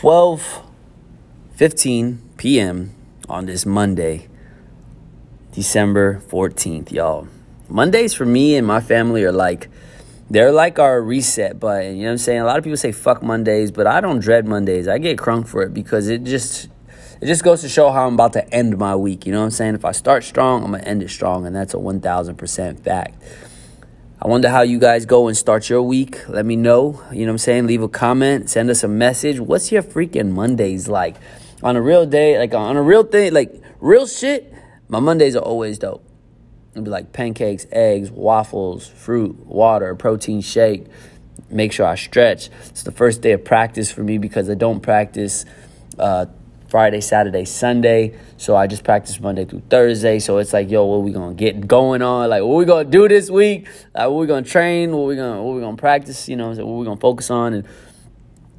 12 15 p.m. on this Monday, December 14th, y'all. Mondays for me and my family are like, they're like our reset button. You know what I'm saying? A lot of people say fuck Mondays, but I don't dread Mondays. I get crunk for it because it just it just goes to show how I'm about to end my week. You know what I'm saying? If I start strong, I'm gonna end it strong, and that's a 1000% fact. I wonder how you guys go and start your week. Let me know. You know what I'm saying? Leave a comment, send us a message. What's your freaking Mondays like? On a real day, like on a real thing, like real shit, my Mondays are always dope. It'd be like pancakes, eggs, waffles, fruit, water, protein shake. Make sure I stretch. It's the first day of practice for me because I don't practice uh, Friday, Saturday, Sunday. So I just practice Monday through Thursday. So it's like, yo, what we gonna get going on? Like, what we gonna do this week? Like, what we gonna train? What we gonna what we gonna practice? You know, what we gonna focus on? And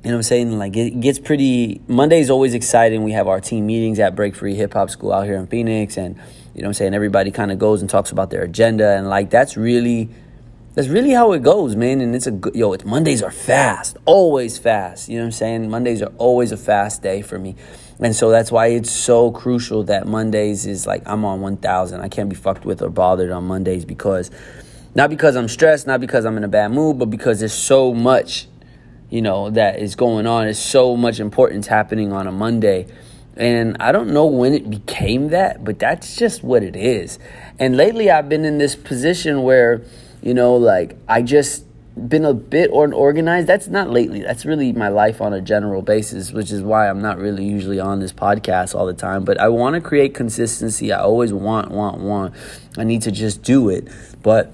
you know what I'm saying? Like, it gets pretty. Monday's always exciting. We have our team meetings at Break Free Hip Hop School out here in Phoenix, and you know what I'm saying. Everybody kind of goes and talks about their agenda, and like that's really that's really how it goes, man. And it's a good, yo, it's Mondays are fast, always fast. You know what I'm saying? Mondays are always a fast day for me. And so that's why it's so crucial that Mondays is like I'm on 1000. I can't be fucked with or bothered on Mondays because not because I'm stressed, not because I'm in a bad mood, but because there's so much, you know, that is going on. There's so much importance happening on a Monday. And I don't know when it became that, but that's just what it is. And lately I've been in this position where, you know, like I just been a bit unorganized. That's not lately. That's really my life on a general basis, which is why I'm not really usually on this podcast all the time. But I want to create consistency. I always want, want, want. I need to just do it. But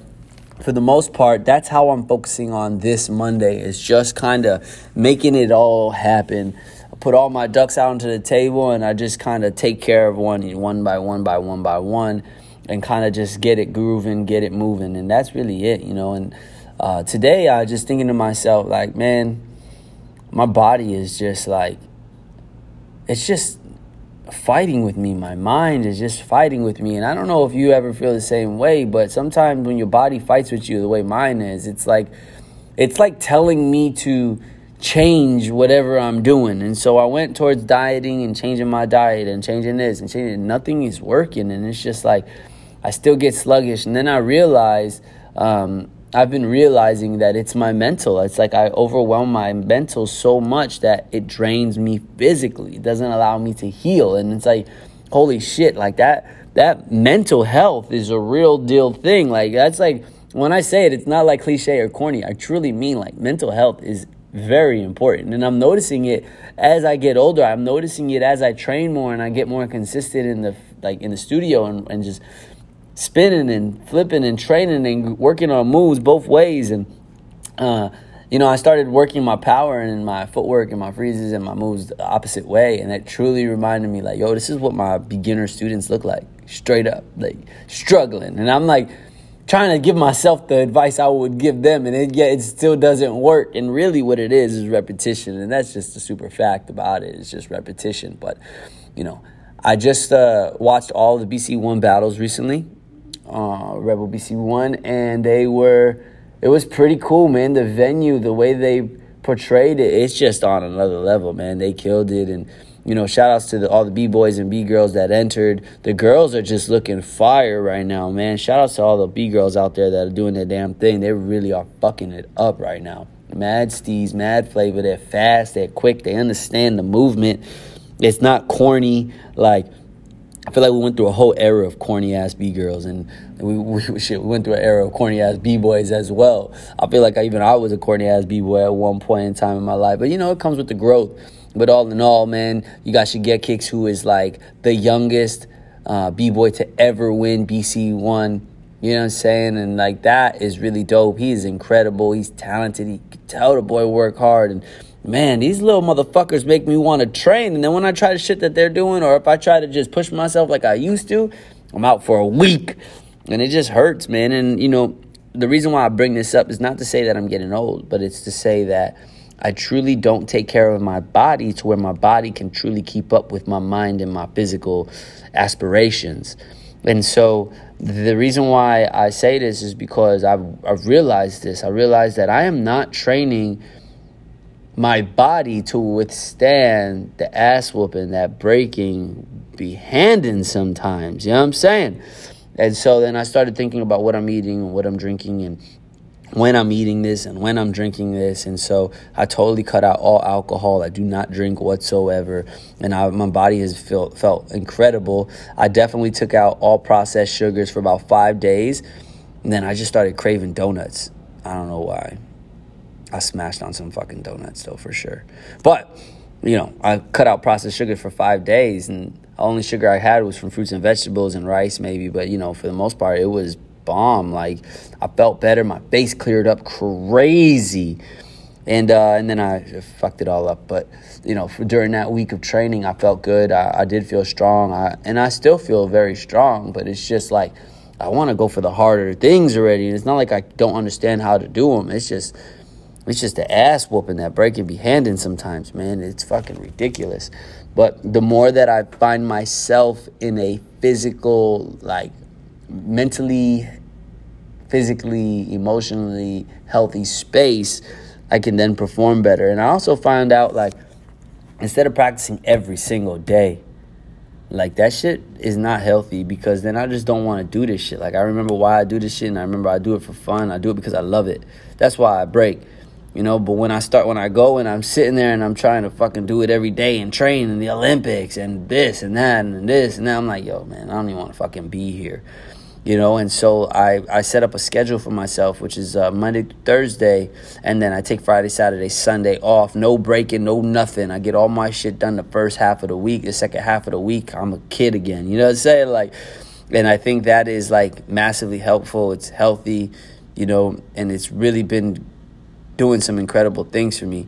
for the most part, that's how I'm focusing on this Monday is just kind of making it all happen. I put all my ducks out onto the table and I just kind of take care of one one by one by one by one and kind of just get it grooving, get it moving. And that's really it, you know. And uh, today I was just thinking to myself, like, man, my body is just like, it's just fighting with me. My mind is just fighting with me. And I don't know if you ever feel the same way, but sometimes when your body fights with you the way mine is, it's like, it's like telling me to change whatever I'm doing. And so I went towards dieting and changing my diet and changing this and changing. Nothing is working. And it's just like, I still get sluggish. And then I realized, um, I've been realizing that it's my mental. It's like I overwhelm my mental so much that it drains me physically. It doesn't allow me to heal. And it's like, holy shit, like that that mental health is a real deal thing. Like that's like when I say it, it's not like cliche or corny. I truly mean like mental health is very important. And I'm noticing it as I get older. I'm noticing it as I train more and I get more consistent in the like in the studio and, and just spinning and flipping and training and working on moves both ways. And, uh, you know, I started working my power and my footwork and my freezes and my moves the opposite way. And it truly reminded me, like, yo, this is what my beginner students look like, straight up, like struggling. And I'm like, trying to give myself the advice I would give them, and it, yet it still doesn't work. And really, what it is is repetition, and that's just the super fact about it. It's just repetition. But you know, I just uh, watched all the BC One battles recently, uh, Red Bull BC One, and they were. It was pretty cool, man. The venue, the way they portrayed it, it's just on another level, man. They killed it, and you know, shout outs to the, all the b boys and b girls that entered. The girls are just looking fire right now, man. Shout outs to all the b girls out there that are doing their damn thing. They really are fucking it up right now. Mad steez, mad flavor. They're fast, they're quick, they understand the movement. It's not corny like I feel like we went through a whole era of corny ass b girls, and we, we, shit, we went through an era of corny ass b boys as well. I feel like I, even I was a corny ass b boy at one point in time in my life, but you know it comes with the growth. But all in all, man, you got Shigekix, who is like the youngest uh, b boy to ever win BC one. You know what I'm saying? And like that is really dope. He is incredible. He's talented. He can tell the boy work hard and man, these little motherfuckers make me want to train. And then when I try the shit that they're doing, or if I try to just push myself like I used to, I'm out for a week. And it just hurts, man. And, you know, the reason why I bring this up is not to say that I'm getting old, but it's to say that I truly don't take care of my body to where my body can truly keep up with my mind and my physical aspirations. And so the reason why I say this is because I've, I've realized this. I realized that I am not training my body to withstand the ass whooping that breaking be handing sometimes. You know what I'm saying? And so then I started thinking about what I'm eating and what I'm drinking and when I'm eating this and when I'm drinking this. And so I totally cut out all alcohol. I do not drink whatsoever. And I, my body has felt, felt incredible. I definitely took out all processed sugars for about five days. And then I just started craving donuts. I don't know why. I smashed on some fucking donuts though, for sure. But, you know, I cut out processed sugar for five days. And the only sugar I had was from fruits and vegetables and rice, maybe. But, you know, for the most part, it was bomb. Like I felt better. My face cleared up crazy. And uh, and then I fucked it all up. But you know, for, during that week of training, I felt good. I, I did feel strong. I, and I still feel very strong. But it's just like I want to go for the harder things already. And it's not like I don't understand how to do them. It's just it's just the ass whooping that break can be handing sometimes, man. It's fucking ridiculous. But the more that I find myself in a physical, like mentally, physically, emotionally healthy space, I can then perform better. And I also find out like instead of practicing every single day, like that shit is not healthy because then I just don't want to do this shit. Like I remember why I do this shit and I remember I do it for fun. I do it because I love it. That's why I break. You know, but when I start when I go and I'm sitting there and I'm trying to fucking do it every day and train in the Olympics and this and that and this and that, I'm like, yo, man, I don't even want to fucking be here you know? And so i i set up a schedule for myself which is uh, monday thursday and then i take friday saturday sunday off. No breaking no nothing. I get all my shit done the first half of the week the second half of the week. I'm a kid again you know what i'm saying? Like and i think that is like massively helpful. It's healthy you know and it's really been doing some incredible things for me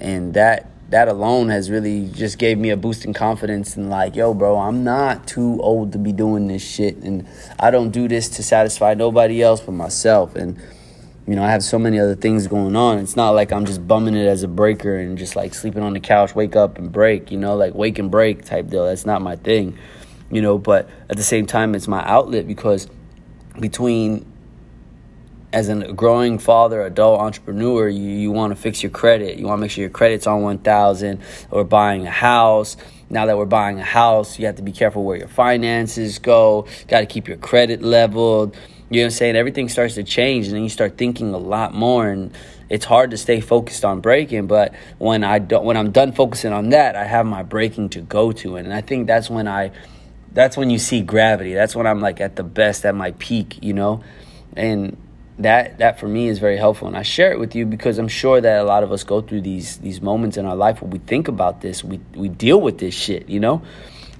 and that that alone has really just gave me a boost in confidence and like, yo, bro, I'm not too old to be doing this shit, and I don't do this to satisfy nobody else but myself. And you know, I have so many other things going on. It's not like I'm just bumming it as a breaker and just like sleeping on the couch, wake up and break. You know, like wake and break type deal. That's not my thing. You know, but at the same time, it's my outlet because between as a growing father, adult entrepreneur, you, you want to fix your credit. You want to make sure your credit's on 1000 or buying a house. Now that we're buying a house, you have to be careful where your finances go. Got to keep your credit leveled. You know what I'm saying? Everything starts to change and then you start thinking a lot more and it's hard to stay focused on breaking, but when I don't when I'm done focusing on that, I have my breaking to go to and I think that's when I that's when you see gravity. That's when I'm like at the best at my peak, you know? And that that for me is very helpful and I share it with you because I'm sure that a lot of us go through these these moments in our life where we think about this we we deal with this shit you know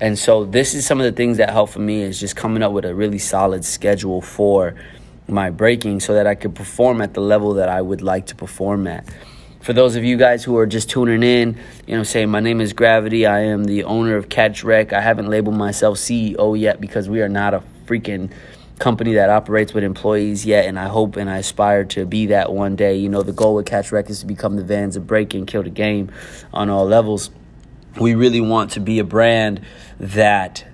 and so this is some of the things that help for me is just coming up with a really solid schedule for my breaking so that I could perform at the level that I would like to perform at for those of you guys who are just tuning in, you know, saying my name is Gravity. I am the owner of Catch Rec. I haven't labeled myself CEO yet because we are not a freaking company that operates with employees yet, and I hope and I aspire to be that one day. You know, the goal with Catch Rec is to become the Vans of break and kill the game on all levels. We really want to be a brand that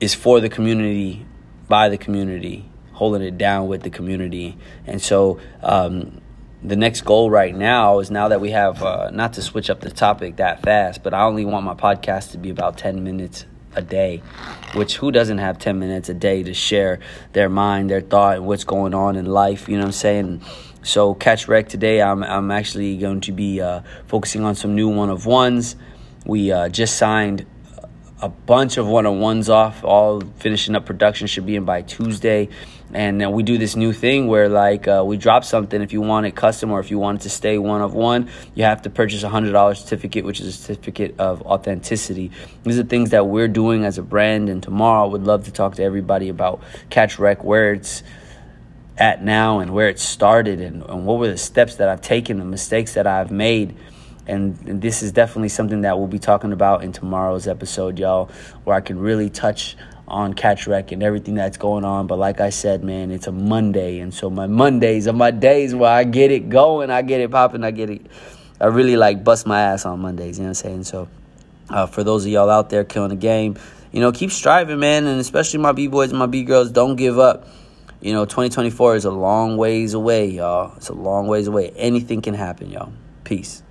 is for the community, by the community, holding it down with the community. And so, um, the next goal right now is now that we have, uh, not to switch up the topic that fast, but I only want my podcast to be about 10 minutes a day, which who doesn't have 10 minutes a day to share their mind, their thought, what's going on in life? You know what I'm saying? So, Catch Rec today, I'm, I'm actually going to be uh, focusing on some new one of ones. We uh, just signed a bunch of one on ones off, all finishing up production, should be in by Tuesday. And then we do this new thing where like uh, we drop something. If you want it custom or if you want it to stay one of one you have to purchase a hundred dollar certificate which is a certificate of authenticity. These are things that we're doing as a brand. And tomorrow i would love to talk to everybody about catch rec where it's at now and where it started and, and what were the steps that i've taken the mistakes that i've made and, this is definitely something that we'll be talking about in tomorrow's episode y'all where i can really touch on Catch Rec and everything that's going on. But like I said, man, it's a Monday. And so my Mondays are my days where I get it going, I get it popping, I get it. I really like bust my ass on Mondays, you know what I'm saying? So uh, for those of y'all out there killing the game, you know, keep striving, man. And especially my B boys and my B girls, don't give up. You know, 2024 is a long ways away, y'all. It's a long ways away. Anything can happen, y'all. Peace.